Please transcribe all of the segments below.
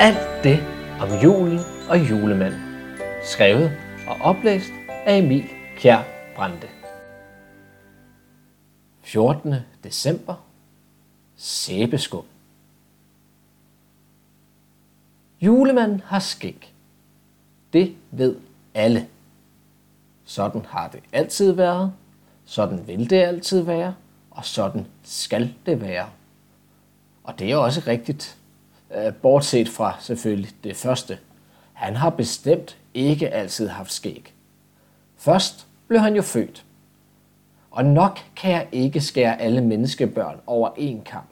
Alt det om julen og julemanden. Skrevet og oplæst af Emil Kjær Brande. 14. december. Sæbeskum. Julemanden har skæg. Det ved alle. Sådan har det altid været, sådan vil det altid være, og sådan skal det være. Og det er også rigtigt, øh, bortset fra selvfølgelig det første. Han har bestemt ikke altid haft skæg. Først blev han jo født. Og nok kan jeg ikke skære alle menneskebørn over en kamp.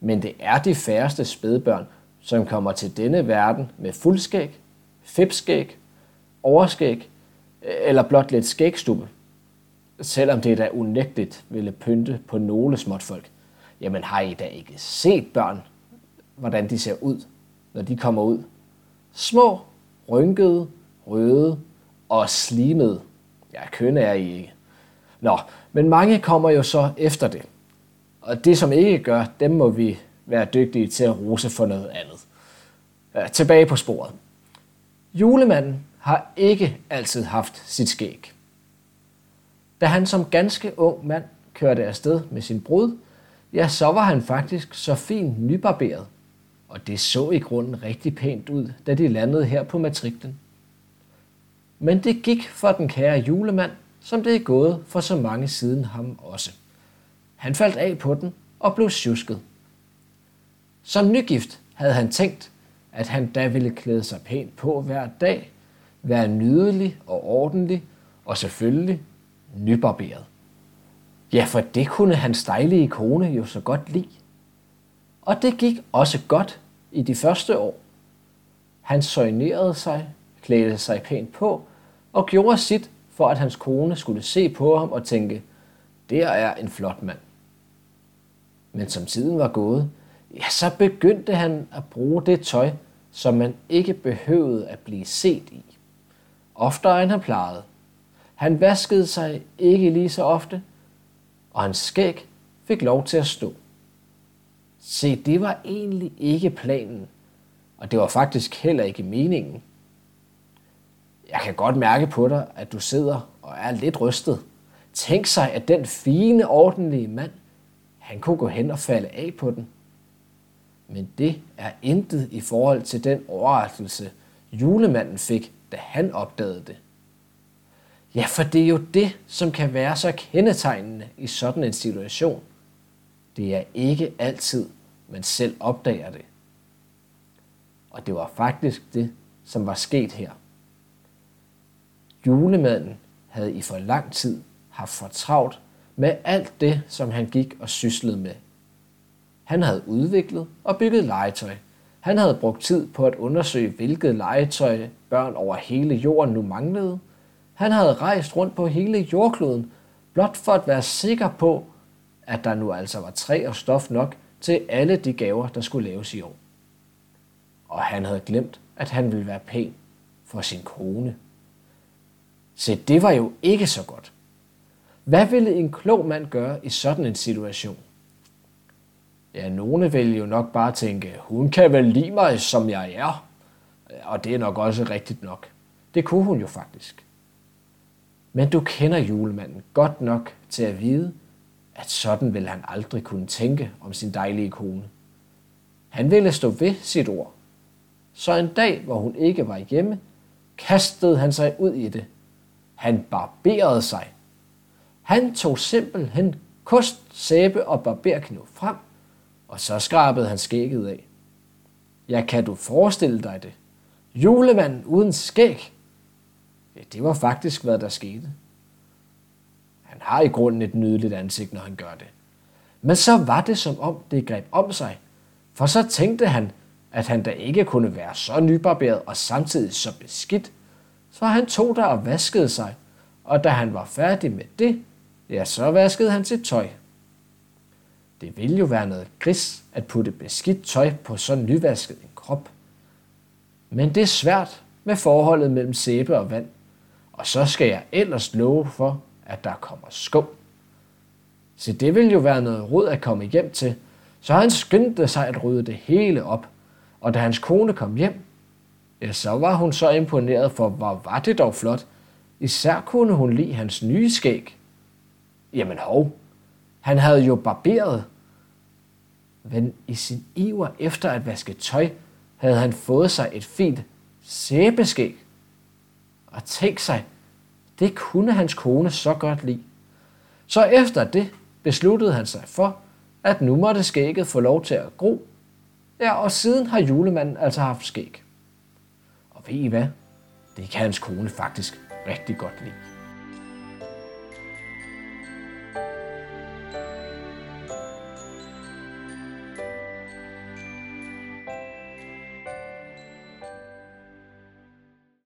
Men det er de færreste spædbørn, som kommer til denne verden med fuldskæg, fipskæg, overskæg øh, eller blot lidt skægstubbe Selvom det da unægteligt ville pynte på nogle småtfolk. Jamen har I da ikke set børn, hvordan de ser ud, når de kommer ud? Små, rynkede, røde og slimede. Ja, kønne er I ikke. Nå, men mange kommer jo så efter det. Og det, som ikke gør, dem må vi være dygtige til at rose for noget andet. Ja, tilbage på sporet. Julemanden har ikke altid haft sit skæg. Da han som ganske ung mand kørte afsted med sin brud, ja, så var han faktisk så fint nybarberet, og det så i grunden rigtig pænt ud, da de landede her på matriklen. Men det gik for den kære julemand, som det er gået for så mange siden ham også. Han faldt af på den og blev sjusket. Som nygift havde han tænkt, at han da ville klæde sig pænt på hver dag, være nydelig og ordentlig, og selvfølgelig nybarberet. Ja, for det kunne hans dejlige kone jo så godt lide. Og det gik også godt i de første år. Han søjnerede sig, klædte sig pænt på og gjorde sit for, at hans kone skulle se på ham og tænke, der er en flot mand. Men som tiden var gået, ja, så begyndte han at bruge det tøj, som man ikke behøvede at blive set i. Oftere end han plejede. Han vaskede sig ikke lige så ofte, og hans skæg fik lov til at stå. Se, det var egentlig ikke planen, og det var faktisk heller ikke meningen. Jeg kan godt mærke på dig, at du sidder og er lidt rystet. Tænk sig, at den fine, ordentlige mand, han kunne gå hen og falde af på den. Men det er intet i forhold til den overraskelse, julemanden fik, da han opdagede det. Ja, for det er jo det, som kan være så kendetegnende i sådan en situation. Det er ikke altid, man selv opdager det. Og det var faktisk det, som var sket her. Julemanden havde i for lang tid haft for travlt med alt det, som han gik og syslede med. Han havde udviklet og bygget legetøj. Han havde brugt tid på at undersøge, hvilket legetøj børn over hele jorden nu manglede. Han havde rejst rundt på hele jordkloden, blot for at være sikker på, at der nu altså var træ og stof nok til alle de gaver, der skulle laves i år. Og han havde glemt, at han ville være pæn for sin kone. Se, det var jo ikke så godt. Hvad ville en klog mand gøre i sådan en situation? Ja, nogle vil jo nok bare tænke, hun kan vel lide mig, som jeg er. Og det er nok også rigtigt nok. Det kunne hun jo faktisk. Men du kender julemanden godt nok til at vide, at sådan vil han aldrig kunne tænke om sin dejlige kone. Han ville stå ved sit ord. Så en dag, hvor hun ikke var hjemme, kastede han sig ud i det. Han barberede sig. Han tog simpelthen kost, sæbe og barberkniv frem, og så skrabede han skægget af. Ja, kan du forestille dig det? Julemanden uden skæg? Ja, det var faktisk, hvad der skete. Han har i grunden et nydeligt ansigt, når han gør det. Men så var det som om det greb om sig, for så tænkte han, at han da ikke kunne være så nybarberet og samtidig så beskidt, så han tog der og vaskede sig, og da han var færdig med det, ja, så vaskede han sit tøj. Det ville jo være noget gris at putte beskidt tøj på så nyvasket en krop. Men det er svært med forholdet mellem sæbe og vand, og så skal jeg ellers love for, at der kommer skum. Så det ville jo være noget rod at komme hjem til, så han skyndte sig at rydde det hele op. Og da hans kone kom hjem, ja, så var hun så imponeret, for hvor var det dog flot. Især kunne hun lide hans nye skæg. Jamen hov, han havde jo barberet. Men i sin iver efter at vaske tøj, havde han fået sig et fint sæbeskæg. Og tænk sig, det kunne hans kone så godt lide. Så efter det besluttede han sig for, at nu måtte skægget få lov til at gro. Ja, og siden har julemanden altså haft skæg. Og ved I hvad? Det kan hans kone faktisk rigtig godt lide.